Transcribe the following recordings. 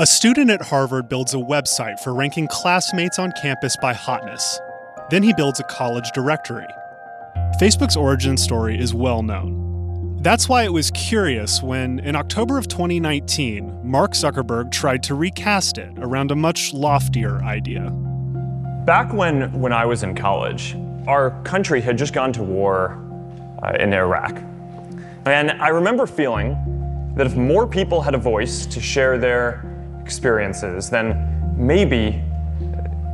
A student at Harvard builds a website for ranking classmates on campus by hotness. Then he builds a college directory. Facebook's origin story is well known. That's why it was curious when, in October of 2019, Mark Zuckerberg tried to recast it around a much loftier idea. Back when, when I was in college, our country had just gone to war uh, in Iraq. And I remember feeling that if more people had a voice to share their experiences, then maybe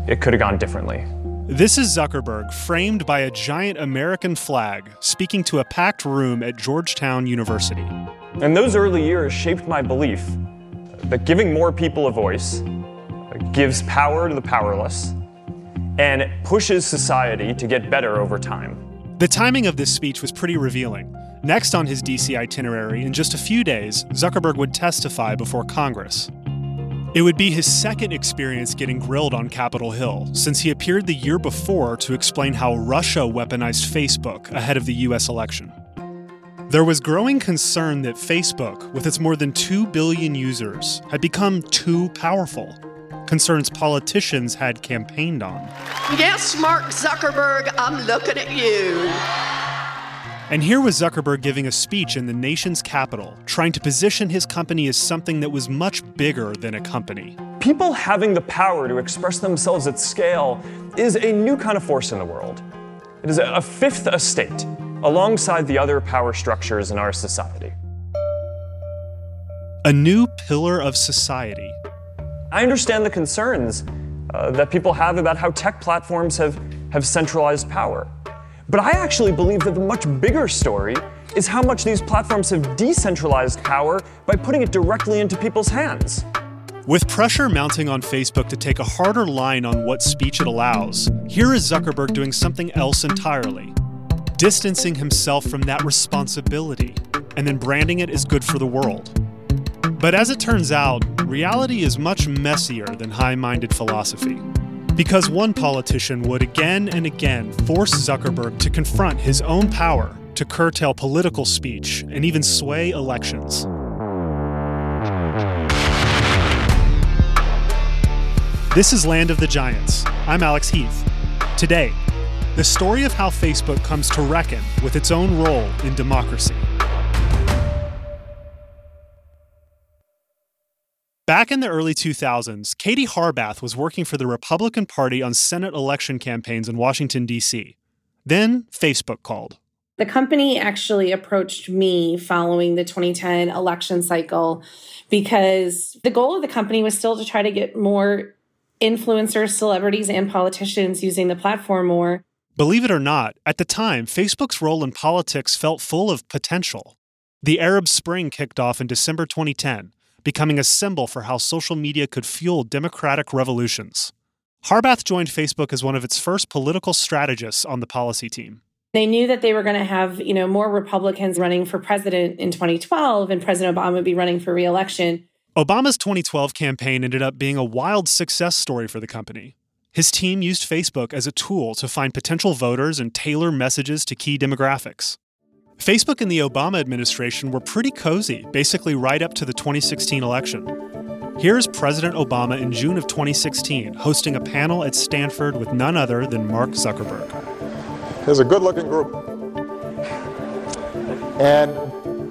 it could have gone differently. This is Zuckerberg, framed by a giant American flag, speaking to a packed room at Georgetown University. And those early years shaped my belief that giving more people a voice gives power to the powerless and pushes society to get better over time. The timing of this speech was pretty revealing. Next on his DC itinerary, in just a few days, Zuckerberg would testify before Congress. It would be his second experience getting grilled on Capitol Hill, since he appeared the year before to explain how Russia weaponized Facebook ahead of the US election. There was growing concern that Facebook, with its more than 2 billion users, had become too powerful. Concerns politicians had campaigned on. Yes, Mark Zuckerberg, I'm looking at you. And here was Zuckerberg giving a speech in the nation's capital, trying to position his company as something that was much bigger than a company. People having the power to express themselves at scale is a new kind of force in the world. It is a fifth estate alongside the other power structures in our society. A new pillar of society. I understand the concerns uh, that people have about how tech platforms have, have centralized power. But I actually believe that the much bigger story is how much these platforms have decentralized power by putting it directly into people's hands. With pressure mounting on Facebook to take a harder line on what speech it allows, here is Zuckerberg doing something else entirely distancing himself from that responsibility and then branding it as good for the world. But as it turns out, reality is much messier than high minded philosophy. Because one politician would again and again force Zuckerberg to confront his own power to curtail political speech and even sway elections. This is Land of the Giants. I'm Alex Heath. Today, the story of how Facebook comes to reckon with its own role in democracy. Back in the early 2000s, Katie Harbath was working for the Republican Party on Senate election campaigns in Washington, D.C. Then Facebook called. The company actually approached me following the 2010 election cycle because the goal of the company was still to try to get more influencers, celebrities, and politicians using the platform more. Believe it or not, at the time, Facebook's role in politics felt full of potential. The Arab Spring kicked off in December 2010, becoming a symbol for how social media could fuel democratic revolutions. Harbath joined Facebook as one of its first political strategists on the policy team. They knew that they were going to have, you know, more Republicans running for president in 2012 and President Obama would be running for reelection. Obama's 2012 campaign ended up being a wild success story for the company. His team used Facebook as a tool to find potential voters and tailor messages to key demographics. Facebook and the Obama administration were pretty cozy, basically right up to the 2016 election. Here's President Obama in June of 2016 hosting a panel at Stanford with none other than Mark Zuckerberg. There's a good looking group. And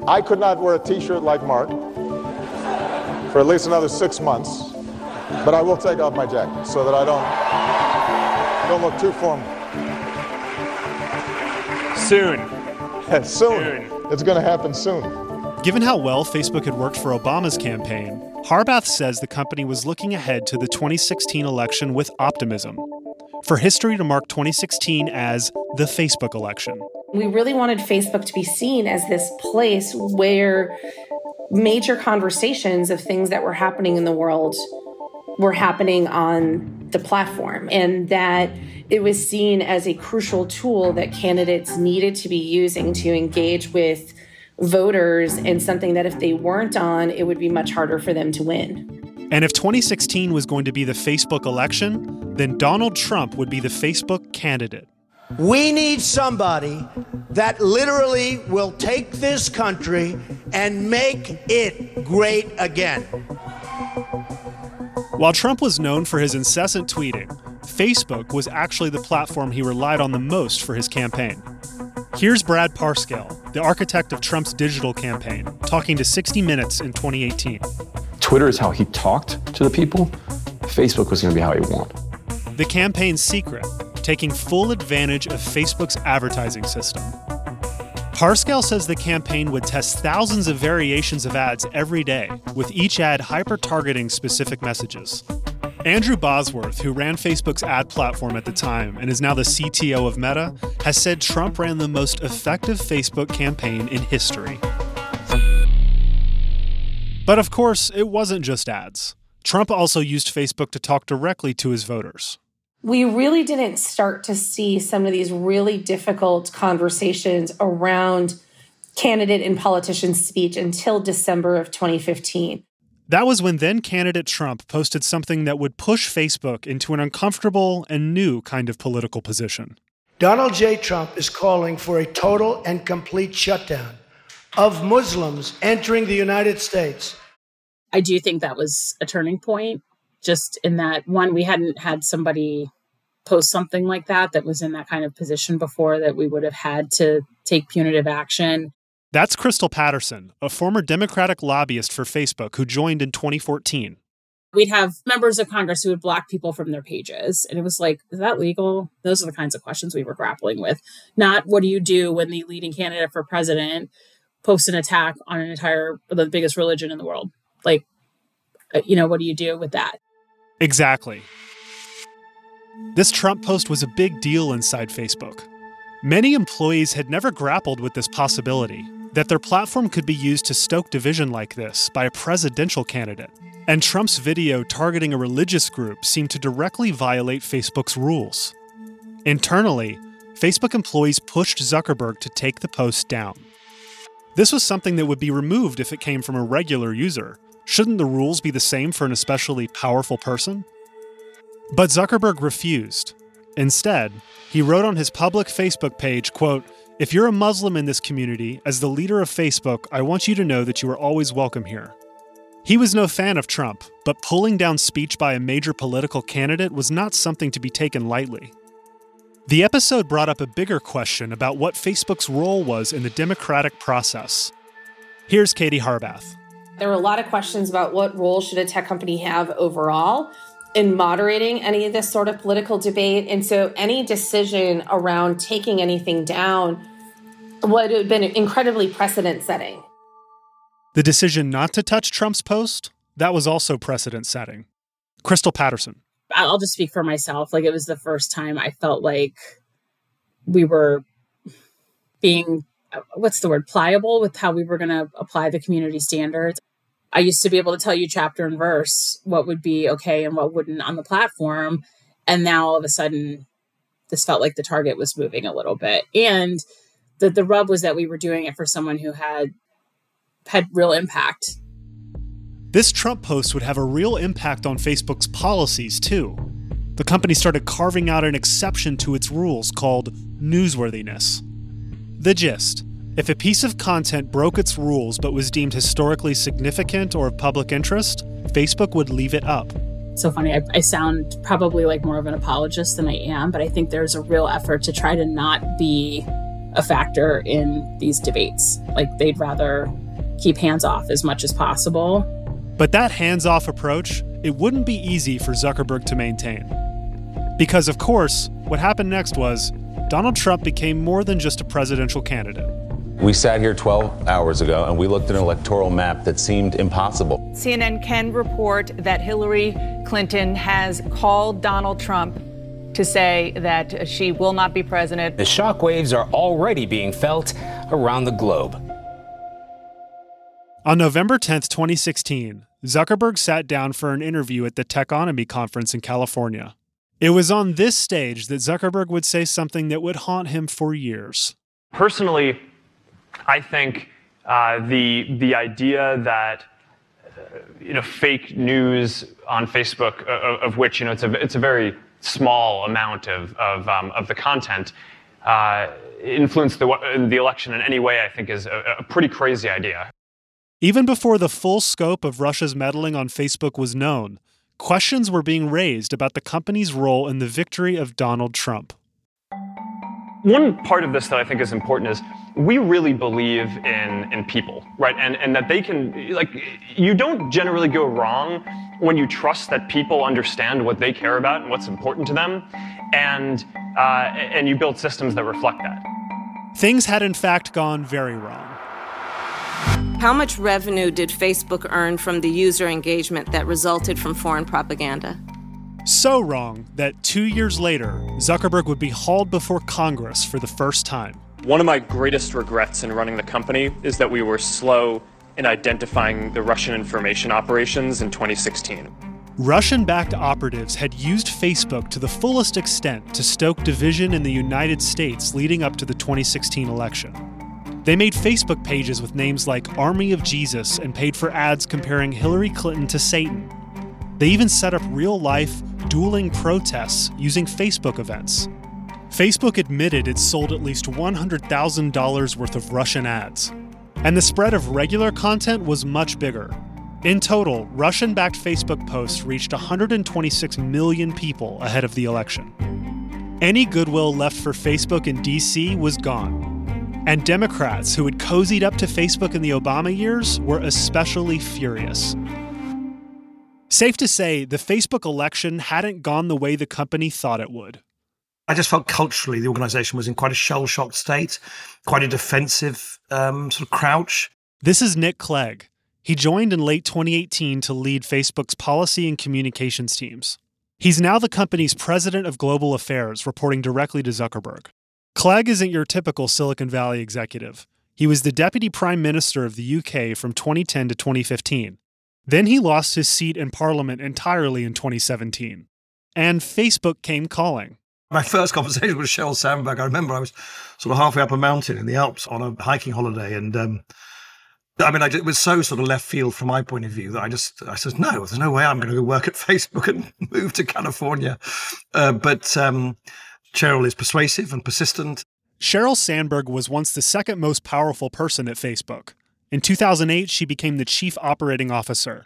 I could not wear a t shirt like Mark for at least another six months. But I will take off my jacket so that I don't, don't look too formal. Soon. Soon. soon. It's going to happen soon. Given how well Facebook had worked for Obama's campaign, Harbath says the company was looking ahead to the 2016 election with optimism. for history to mark 2016 as the Facebook election. We really wanted Facebook to be seen as this place where major conversations of things that were happening in the world were happening on the platform and that it was seen as a crucial tool that candidates needed to be using to engage with voters and something that if they weren't on, it would be much harder for them to win. And if 2016 was going to be the Facebook election, then Donald Trump would be the Facebook candidate. We need somebody that literally will take this country and make it great again. While Trump was known for his incessant tweeting, Facebook was actually the platform he relied on the most for his campaign. Here's Brad Parscale, the architect of Trump's digital campaign, talking to 60 Minutes in 2018. Twitter is how he talked to the people. Facebook was going to be how he won. The campaign's secret taking full advantage of Facebook's advertising system. Parscale says the campaign would test thousands of variations of ads every day, with each ad hyper targeting specific messages. Andrew Bosworth, who ran Facebook's ad platform at the time and is now the CTO of Meta, has said Trump ran the most effective Facebook campaign in history. But of course, it wasn't just ads. Trump also used Facebook to talk directly to his voters. We really didn't start to see some of these really difficult conversations around candidate and politician speech until December of 2015. That was when then candidate Trump posted something that would push Facebook into an uncomfortable and new kind of political position. Donald J. Trump is calling for a total and complete shutdown of Muslims entering the United States. I do think that was a turning point, just in that one, we hadn't had somebody post something like that that was in that kind of position before that we would have had to take punitive action. That's Crystal Patterson, a former Democratic lobbyist for Facebook who joined in 2014. We'd have members of Congress who would block people from their pages. And it was like, is that legal? Those are the kinds of questions we were grappling with. Not what do you do when the leading candidate for president posts an attack on an entire, the biggest religion in the world? Like, uh, you know, what do you do with that? Exactly. This Trump post was a big deal inside Facebook. Many employees had never grappled with this possibility that their platform could be used to stoke division like this by a presidential candidate. And Trump's video targeting a religious group seemed to directly violate Facebook's rules. Internally, Facebook employees pushed Zuckerberg to take the post down. This was something that would be removed if it came from a regular user. Shouldn't the rules be the same for an especially powerful person? But Zuckerberg refused. Instead, he wrote on his public Facebook page, quote, if you're a Muslim in this community, as the leader of Facebook, I want you to know that you are always welcome here. He was no fan of Trump, but pulling down speech by a major political candidate was not something to be taken lightly. The episode brought up a bigger question about what Facebook's role was in the democratic process. Here's Katie Harbath. There were a lot of questions about what role should a tech company have overall in moderating any of this sort of political debate. And so any decision around taking anything down would have been incredibly precedent setting. The decision not to touch Trump's post, that was also precedent setting. Crystal Patterson. I'll just speak for myself. Like it was the first time I felt like we were being, what's the word, pliable with how we were going to apply the community standards. I used to be able to tell you chapter and verse what would be okay and what wouldn't on the platform. And now all of a sudden, this felt like the target was moving a little bit. And the, the rub was that we were doing it for someone who had had real impact. This Trump post would have a real impact on Facebook's policies, too. The company started carving out an exception to its rules called newsworthiness. The gist if a piece of content broke its rules but was deemed historically significant or of public interest, Facebook would leave it up. So funny. I, I, sound probably like more of an apologist than I am, but I think there's a real effort to try to not be a factor in these debates. Like they'd rather keep hands off as much as possible. But that hands off approach, it wouldn't be easy for Zuckerberg to maintain. Because, of course, what happened next was Donald Trump became more than just a presidential candidate. We sat here 12 hours ago and we looked at an electoral map that seemed impossible. CNN can report that Hillary Clinton has called Donald Trump to say that she will not be president. The shockwaves are already being felt around the globe. On November 10th, 2016, Zuckerberg sat down for an interview at the Techonomy conference in California. It was on this stage that Zuckerberg would say something that would haunt him for years. Personally, I think uh, the the idea that uh, you know fake news on Facebook, uh, of which you know it's a it's a very small amount of of, um, of the content, uh, influence the the election in any way. I think is a, a pretty crazy idea. Even before the full scope of Russia's meddling on Facebook was known, questions were being raised about the company's role in the victory of Donald Trump. One part of this that I think is important is we really believe in in people, right? And and that they can like you don't generally go wrong when you trust that people understand what they care about and what's important to them, and uh, and you build systems that reflect that. Things had in fact gone very wrong. How much revenue did Facebook earn from the user engagement that resulted from foreign propaganda? So wrong that two years later, Zuckerberg would be hauled before Congress for the first time. One of my greatest regrets in running the company is that we were slow in identifying the Russian information operations in 2016. Russian backed operatives had used Facebook to the fullest extent to stoke division in the United States leading up to the 2016 election. They made Facebook pages with names like Army of Jesus and paid for ads comparing Hillary Clinton to Satan. They even set up real life, dueling protests using Facebook events. Facebook admitted it sold at least $100,000 worth of Russian ads. And the spread of regular content was much bigger. In total, Russian backed Facebook posts reached 126 million people ahead of the election. Any goodwill left for Facebook in DC was gone. And Democrats who had cozied up to Facebook in the Obama years were especially furious. Safe to say, the Facebook election hadn't gone the way the company thought it would. I just felt culturally the organization was in quite a shell shocked state, quite a defensive um, sort of crouch. This is Nick Clegg. He joined in late 2018 to lead Facebook's policy and communications teams. He's now the company's president of global affairs, reporting directly to Zuckerberg. Clegg isn't your typical Silicon Valley executive. He was the deputy prime minister of the UK from 2010 to 2015. Then he lost his seat in parliament entirely in 2017. And Facebook came calling. My first conversation with Sheryl Sandberg, I remember I was sort of halfway up a mountain in the Alps on a hiking holiday. And um, I mean, I, it was so sort of left field from my point of view that I just, I said, no, there's no way I'm going to go work at Facebook and move to California. Uh, but um, Sheryl is persuasive and persistent. Sheryl Sandberg was once the second most powerful person at Facebook. In 2008, she became the chief operating officer.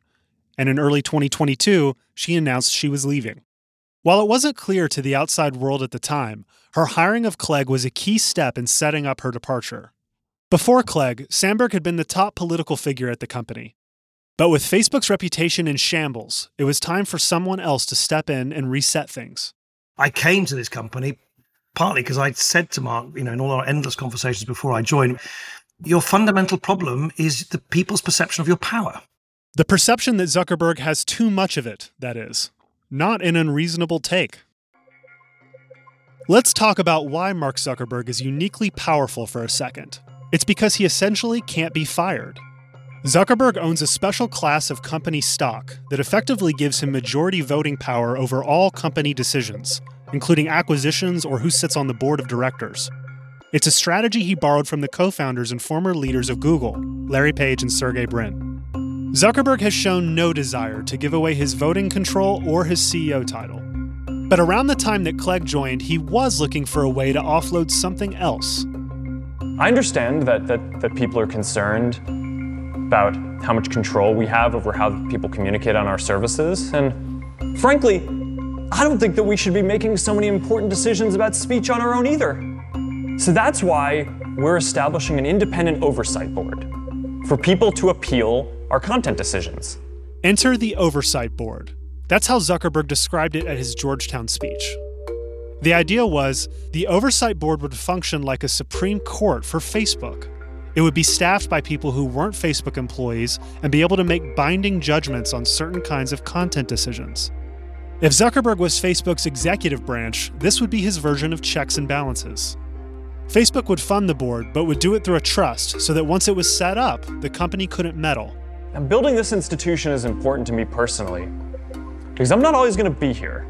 And in early 2022, she announced she was leaving. While it wasn't clear to the outside world at the time, her hiring of Clegg was a key step in setting up her departure. Before Clegg, Sandberg had been the top political figure at the company. But with Facebook's reputation in shambles, it was time for someone else to step in and reset things. I came to this company partly because I said to Mark, you know, in all our endless conversations before I joined, your fundamental problem is the people's perception of your power. The perception that Zuckerberg has too much of it, that is. Not an unreasonable take. Let's talk about why Mark Zuckerberg is uniquely powerful for a second. It's because he essentially can't be fired. Zuckerberg owns a special class of company stock that effectively gives him majority voting power over all company decisions, including acquisitions or who sits on the board of directors. It's a strategy he borrowed from the co founders and former leaders of Google, Larry Page and Sergey Brin. Zuckerberg has shown no desire to give away his voting control or his CEO title. But around the time that Clegg joined, he was looking for a way to offload something else. I understand that, that, that people are concerned about how much control we have over how people communicate on our services. And frankly, I don't think that we should be making so many important decisions about speech on our own either. So that's why we're establishing an independent oversight board for people to appeal our content decisions. Enter the Oversight Board. That's how Zuckerberg described it at his Georgetown speech. The idea was the Oversight Board would function like a Supreme Court for Facebook. It would be staffed by people who weren't Facebook employees and be able to make binding judgments on certain kinds of content decisions. If Zuckerberg was Facebook's executive branch, this would be his version of checks and balances. Facebook would fund the board, but would do it through a trust so that once it was set up, the company couldn't meddle. And building this institution is important to me personally because I'm not always going to be here.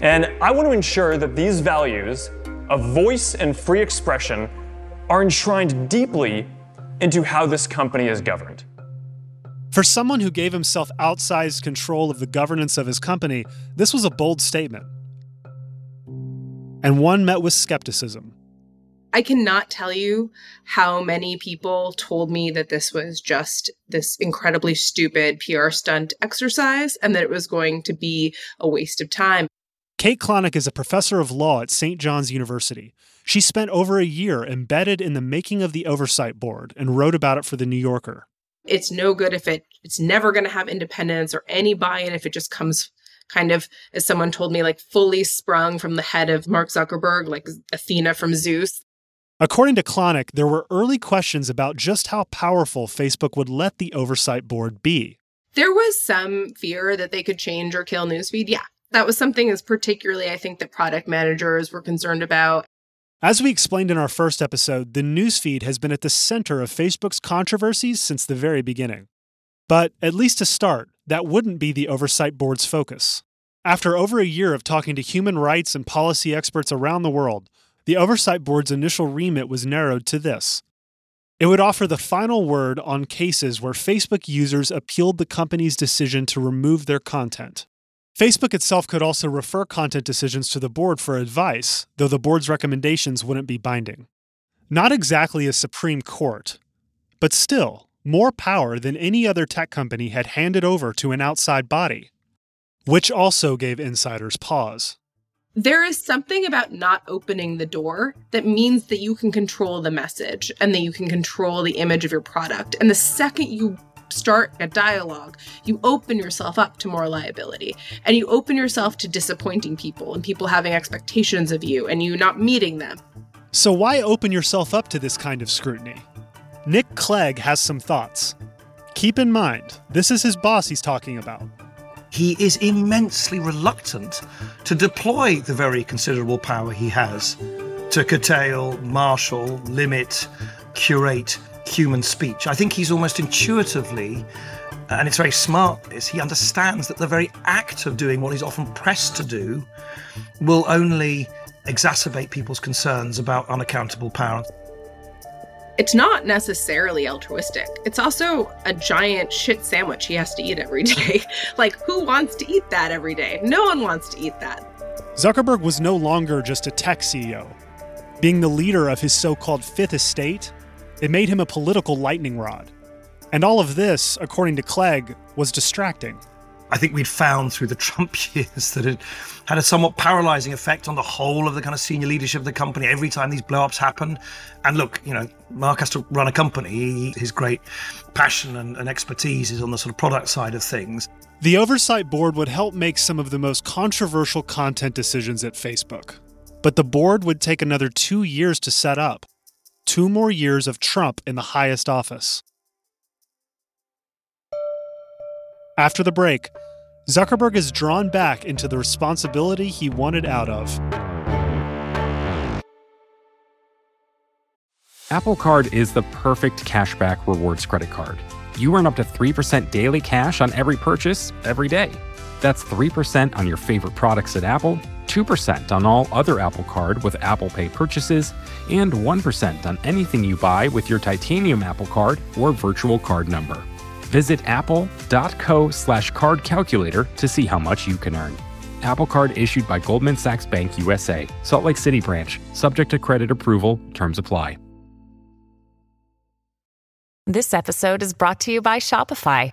And I want to ensure that these values of voice and free expression are enshrined deeply into how this company is governed. For someone who gave himself outsized control of the governance of his company, this was a bold statement. And one met with skepticism. I cannot tell you how many people told me that this was just this incredibly stupid PR stunt exercise and that it was going to be a waste of time. Kate Klonick is a professor of law at St. John's University. She spent over a year embedded in the making of the Oversight Board and wrote about it for The New Yorker. It's no good if it it's never going to have independence or any buy-in if it just comes kind of as someone told me like fully sprung from the head of Mark Zuckerberg like Athena from Zeus. According to Klonick, there were early questions about just how powerful Facebook would let the oversight board be. There was some fear that they could change or kill newsfeed. Yeah, that was something as particularly I think that product managers were concerned about. As we explained in our first episode, the newsfeed has been at the center of Facebook's controversies since the very beginning. But at least to start, that wouldn't be the oversight board's focus. After over a year of talking to human rights and policy experts around the world, the oversight board's initial remit was narrowed to this. It would offer the final word on cases where Facebook users appealed the company's decision to remove their content. Facebook itself could also refer content decisions to the board for advice, though the board's recommendations wouldn't be binding. Not exactly a Supreme Court, but still, more power than any other tech company had handed over to an outside body, which also gave insiders pause. There is something about not opening the door that means that you can control the message and that you can control the image of your product. And the second you start a dialogue, you open yourself up to more liability and you open yourself to disappointing people and people having expectations of you and you not meeting them. So, why open yourself up to this kind of scrutiny? Nick Clegg has some thoughts. Keep in mind, this is his boss he's talking about. He is immensely reluctant to deploy the very considerable power he has to curtail, marshal, limit, curate human speech. I think he's almost intuitively, and it's very smart, is he understands that the very act of doing what he's often pressed to do will only exacerbate people's concerns about unaccountable power it's not necessarily altruistic. It's also a giant shit sandwich he has to eat every day. like, who wants to eat that every day? No one wants to eat that. Zuckerberg was no longer just a tech CEO. Being the leader of his so called fifth estate, it made him a political lightning rod. And all of this, according to Clegg, was distracting. I think we'd found through the Trump years that it had a somewhat paralyzing effect on the whole of the kind of senior leadership of the company every time these blowups happen. And look, you know, Mark has to run a company. His great passion and, and expertise is on the sort of product side of things. The oversight board would help make some of the most controversial content decisions at Facebook. But the board would take another two years to set up. Two more years of Trump in the highest office. After the break, Zuckerberg is drawn back into the responsibility he wanted out of. Apple Card is the perfect cashback rewards credit card. You earn up to 3% daily cash on every purchase every day. That's 3% on your favorite products at Apple, 2% on all other Apple Card with Apple Pay purchases, and 1% on anything you buy with your titanium Apple Card or virtual card number. Visit apple.co slash card calculator to see how much you can earn. Apple Card issued by Goldman Sachs Bank USA, Salt Lake City branch, subject to credit approval, terms apply. This episode is brought to you by Shopify.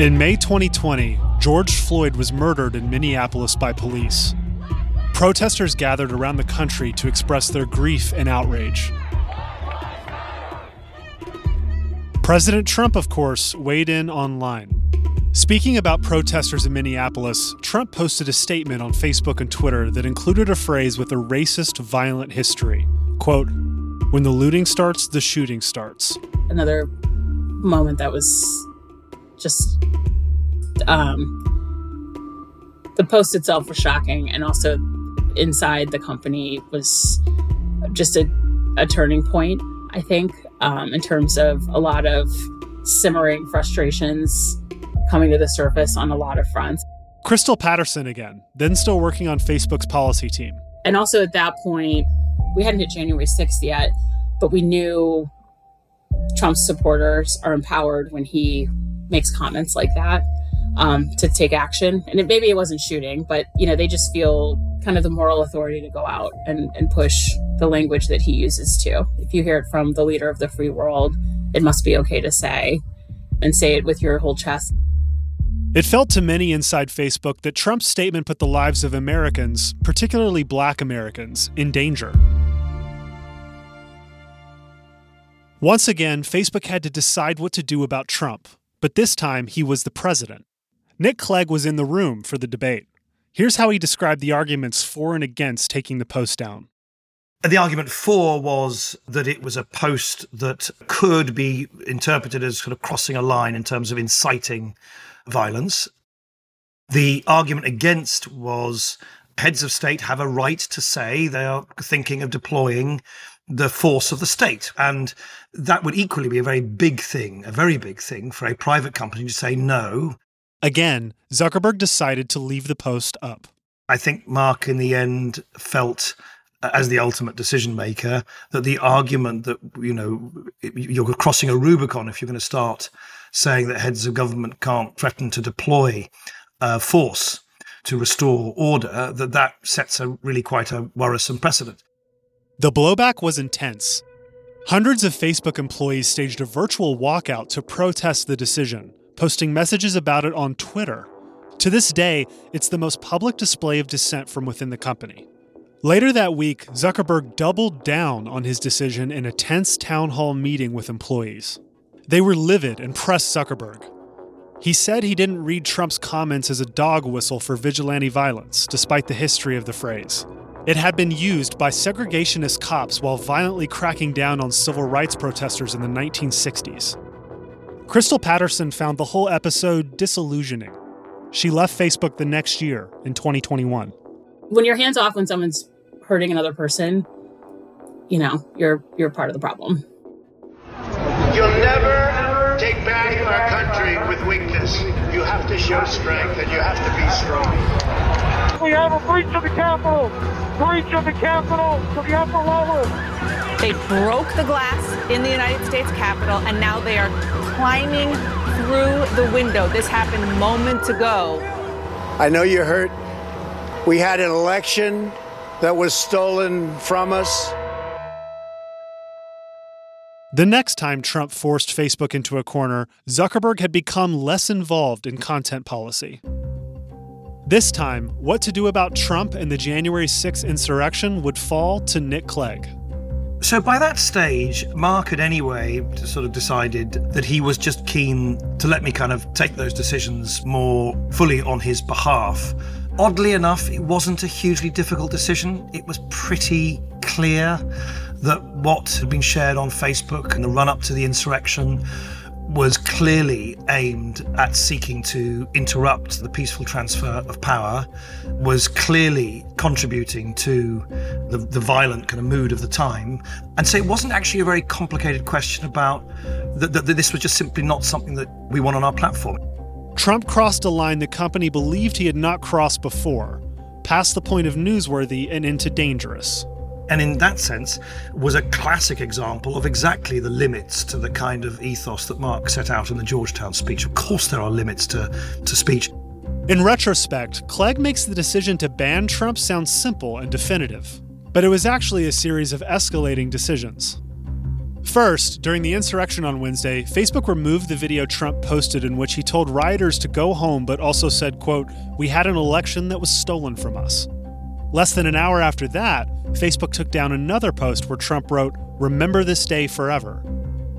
In May 2020, George Floyd was murdered in Minneapolis by police. Protesters gathered around the country to express their grief and outrage. President Trump, of course, weighed in online. Speaking about protesters in Minneapolis, Trump posted a statement on Facebook and Twitter that included a phrase with a racist, violent history. Quote, When the looting starts, the shooting starts. Another moment that was just um, the post itself was shocking, and also inside the company was just a, a turning point, I think, um, in terms of a lot of simmering frustrations coming to the surface on a lot of fronts. Crystal Patterson again, then still working on Facebook's policy team. And also at that point, we hadn't hit January 6th yet, but we knew Trump's supporters are empowered when he makes comments like that um, to take action. And it, maybe it wasn't shooting, but you know they just feel kind of the moral authority to go out and, and push the language that he uses too. If you hear it from the leader of the free world, it must be okay to say, and say it with your whole chest. It felt to many inside Facebook that Trump's statement put the lives of Americans, particularly black Americans, in danger. Once again, Facebook had to decide what to do about Trump, but this time he was the president. Nick Clegg was in the room for the debate. Here's how he described the arguments for and against taking the post down. The argument for was that it was a post that could be interpreted as kind of crossing a line in terms of inciting violence. The argument against was heads of state have a right to say they are thinking of deploying the force of the state. And that would equally be a very big thing, a very big thing for a private company to say no. Again, Zuckerberg decided to leave the post up. I think Mark, in the end, felt as the ultimate decision maker that the argument that you know you're crossing a rubicon if you're going to start saying that heads of government can't threaten to deploy uh, force to restore order that that sets a really quite a worrisome precedent the blowback was intense. Hundreds of Facebook employees staged a virtual walkout to protest the decision, posting messages about it on Twitter. To this day, it's the most public display of dissent from within the company. Later that week, Zuckerberg doubled down on his decision in a tense town hall meeting with employees. They were livid and pressed Zuckerberg. He said he didn't read Trump's comments as a dog whistle for vigilante violence, despite the history of the phrase. It had been used by segregationist cops while violently cracking down on civil rights protesters in the 1960s. Crystal Patterson found the whole episode disillusioning. She left Facebook the next year in 2021. When your hands off when someone's hurting another person, you know, you're you're part of the problem. You'll never take back our country with weakness. You have to show strength and you have to be strong. We have a breach of the Capitol breach of the Capitol to the upper level. They broke the glass in the United States Capitol, and now they are climbing through the window. This happened moments ago. I know you're hurt. We had an election that was stolen from us. The next time Trump forced Facebook into a corner, Zuckerberg had become less involved in content policy. This time, what to do about Trump and the January 6th insurrection would fall to Nick Clegg. So by that stage, Mark had anyway sort of decided that he was just keen to let me kind of take those decisions more fully on his behalf. Oddly enough, it wasn't a hugely difficult decision. It was pretty clear that what had been shared on Facebook in the run up to the insurrection was clearly aimed at seeking to interrupt the peaceful transfer of power, was clearly contributing to the, the violent kind of mood of the time. And so it wasn't actually a very complicated question about that, that, that this was just simply not something that we want on our platform. Trump crossed a line the company believed he had not crossed before, past the point of newsworthy and into dangerous and in that sense was a classic example of exactly the limits to the kind of ethos that Mark set out in the Georgetown speech. Of course, there are limits to, to speech. In retrospect, Clegg makes the decision to ban Trump sound simple and definitive, but it was actually a series of escalating decisions. First, during the insurrection on Wednesday, Facebook removed the video Trump posted in which he told rioters to go home but also said, quote, "We had an election that was stolen from us." Less than an hour after that, Facebook took down another post where Trump wrote, "Remember this day forever."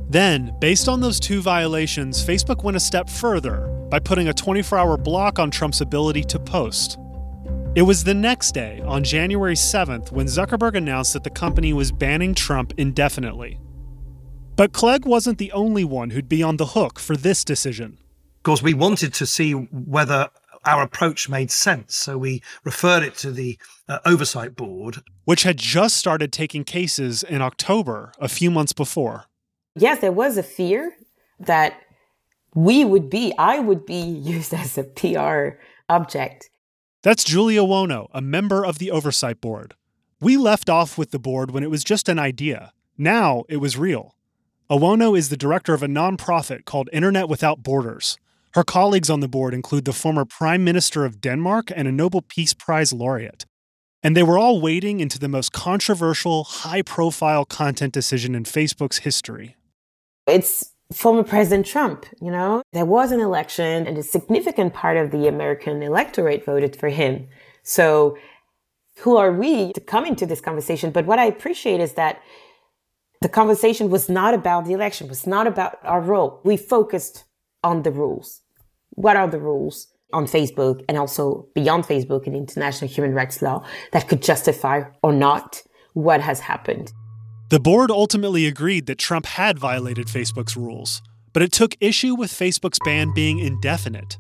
Then, based on those two violations, Facebook went a step further by putting a 24-hour block on Trump's ability to post. It was the next day, on January 7th, when Zuckerberg announced that the company was banning Trump indefinitely. But Clegg wasn't the only one who'd be on the hook for this decision. Of course, we wanted to see whether our approach made sense, so we referred it to the uh, Oversight Board, which had just started taking cases in October, a few months before. Yes, there was a fear that we would be, I would be used as a PR object. That's Julie Owono, a member of the Oversight Board. We left off with the board when it was just an idea. Now it was real. Owono is the director of a nonprofit called Internet Without Borders. Her colleagues on the board include the former Prime Minister of Denmark and a Nobel Peace Prize laureate. And they were all wading into the most controversial, high profile content decision in Facebook's history. It's former President Trump, you know? There was an election, and a significant part of the American electorate voted for him. So, who are we to come into this conversation? But what I appreciate is that the conversation was not about the election, was not about our role. We focused on the rules. What are the rules on Facebook and also beyond Facebook and international human rights law that could justify or not what has happened? The board ultimately agreed that Trump had violated Facebook's rules, but it took issue with Facebook's ban being indefinite.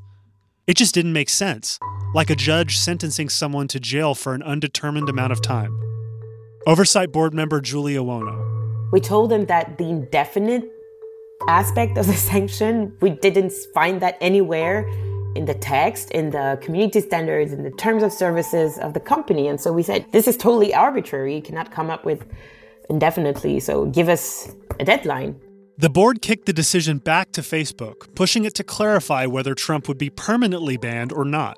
It just didn't make sense, like a judge sentencing someone to jail for an undetermined amount of time. Oversight Board member Julie Owono. We told them that the indefinite aspect of the sanction, we didn't find that anywhere in the text, in the community standards, in the terms of services of the company. And so we said, this is totally arbitrary. You cannot come up with indefinitely. So give us a deadline. The board kicked the decision back to Facebook, pushing it to clarify whether Trump would be permanently banned or not.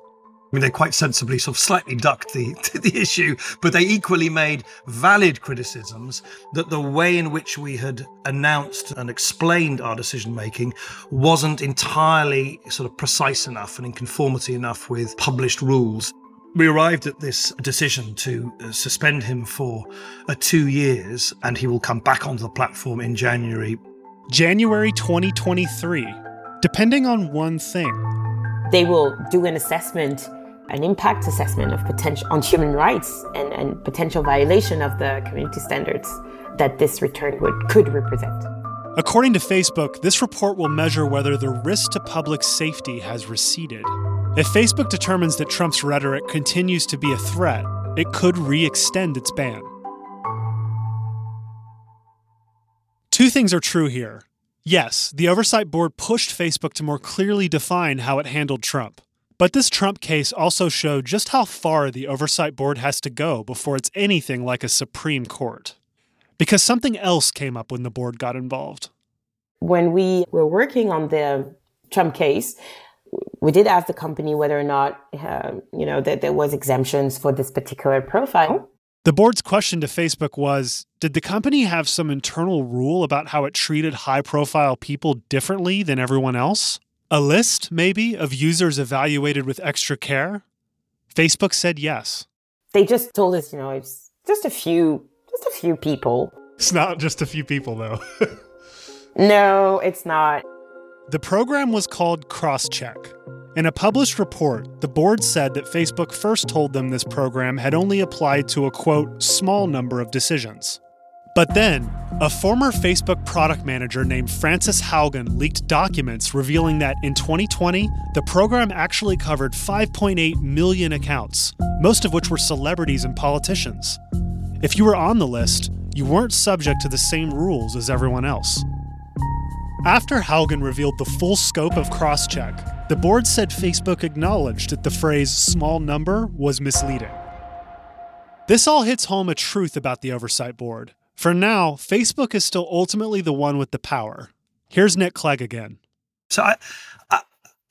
I mean, they quite sensibly sort of slightly ducked the, the issue, but they equally made valid criticisms that the way in which we had announced and explained our decision making wasn't entirely sort of precise enough and in conformity enough with published rules. We arrived at this decision to uh, suspend him for uh, two years, and he will come back onto the platform in January. January 2023, depending on one thing. They will do an assessment an impact assessment of potential on human rights and, and potential violation of the community standards that this return would could represent. According to Facebook, this report will measure whether the risk to public safety has receded. If Facebook determines that Trump's rhetoric continues to be a threat, it could re extend its ban. Two things are true here. Yes, the Oversight Board pushed Facebook to more clearly define how it handled Trump. But this Trump case also showed just how far the Oversight Board has to go before it's anything like a Supreme Court. Because something else came up when the board got involved. When we were working on the Trump case, we did ask the company whether or not, uh, you know, that there was exemptions for this particular profile. The board's question to Facebook was Did the company have some internal rule about how it treated high profile people differently than everyone else? A list, maybe, of users evaluated with extra care? Facebook said yes. They just told us, you know, it's just a few, just a few people. It's not just a few people, though. no, it's not. The program was called Crosscheck. In a published report, the board said that Facebook first told them this program had only applied to a quote, small number of decisions. But then, a former Facebook product manager named Frances Haugen leaked documents revealing that in 2020, the program actually covered 5.8 million accounts, most of which were celebrities and politicians. If you were on the list, you weren't subject to the same rules as everyone else. After Haugen revealed the full scope of Crosscheck, the board said Facebook acknowledged that the phrase small number was misleading. This all hits home a truth about the Oversight Board for now, Facebook is still ultimately the one with the power. Here's Nick Clegg again. So, I, I,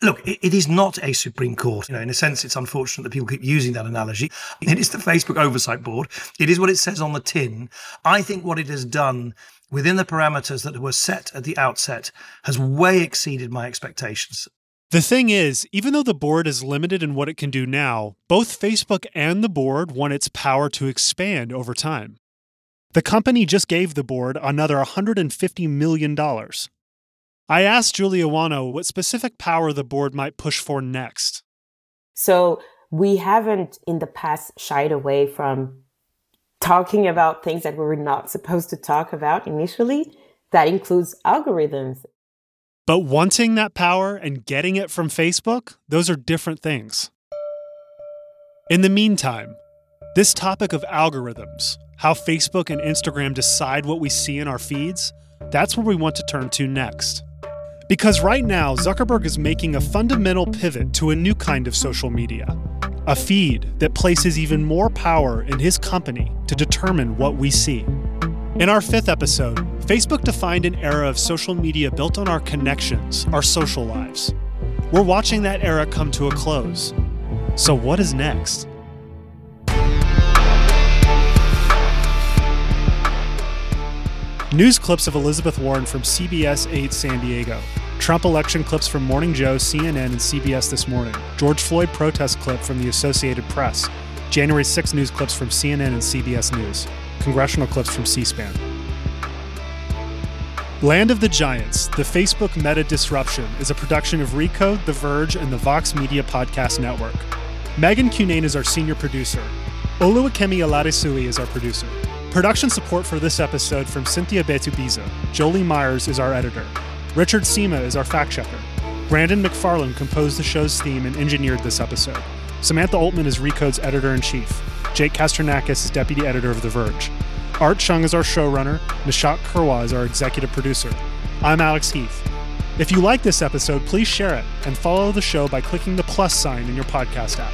look, it, it is not a Supreme Court. You know, in a sense, it's unfortunate that people keep using that analogy. It is the Facebook Oversight Board. It is what it says on the tin. I think what it has done within the parameters that were set at the outset has way exceeded my expectations. The thing is, even though the board is limited in what it can do now, both Facebook and the board want its power to expand over time. The company just gave the board another $150 million. I asked Julie Owono what specific power the board might push for next. So, we haven't in the past shied away from talking about things that we were not supposed to talk about initially. That includes algorithms. But wanting that power and getting it from Facebook, those are different things. In the meantime, this topic of algorithms, how Facebook and Instagram decide what we see in our feeds, that's where we want to turn to next. Because right now, Zuckerberg is making a fundamental pivot to a new kind of social media a feed that places even more power in his company to determine what we see. In our fifth episode, Facebook defined an era of social media built on our connections, our social lives. We're watching that era come to a close. So, what is next? News clips of Elizabeth Warren from CBS 8 San Diego. Trump election clips from Morning Joe, CNN, and CBS This Morning. George Floyd protest clip from the Associated Press. January 6 news clips from CNN and CBS News. Congressional clips from C SPAN. Land of the Giants, the Facebook meta disruption, is a production of Recode, The Verge, and the Vox Media Podcast Network. Megan Cunane is our senior producer. Oluwakemi Aladesui is our producer. Production support for this episode from Cynthia Betubiza. Jolie Myers is our editor. Richard Sima is our fact checker. Brandon McFarland composed the show's theme and engineered this episode. Samantha Oltman is Recode's editor in chief. Jake Kastrenakes is deputy editor of The Verge. Art Chung is our showrunner. Nishat Kurwa is our executive producer. I'm Alex Heath. If you like this episode, please share it and follow the show by clicking the plus sign in your podcast app.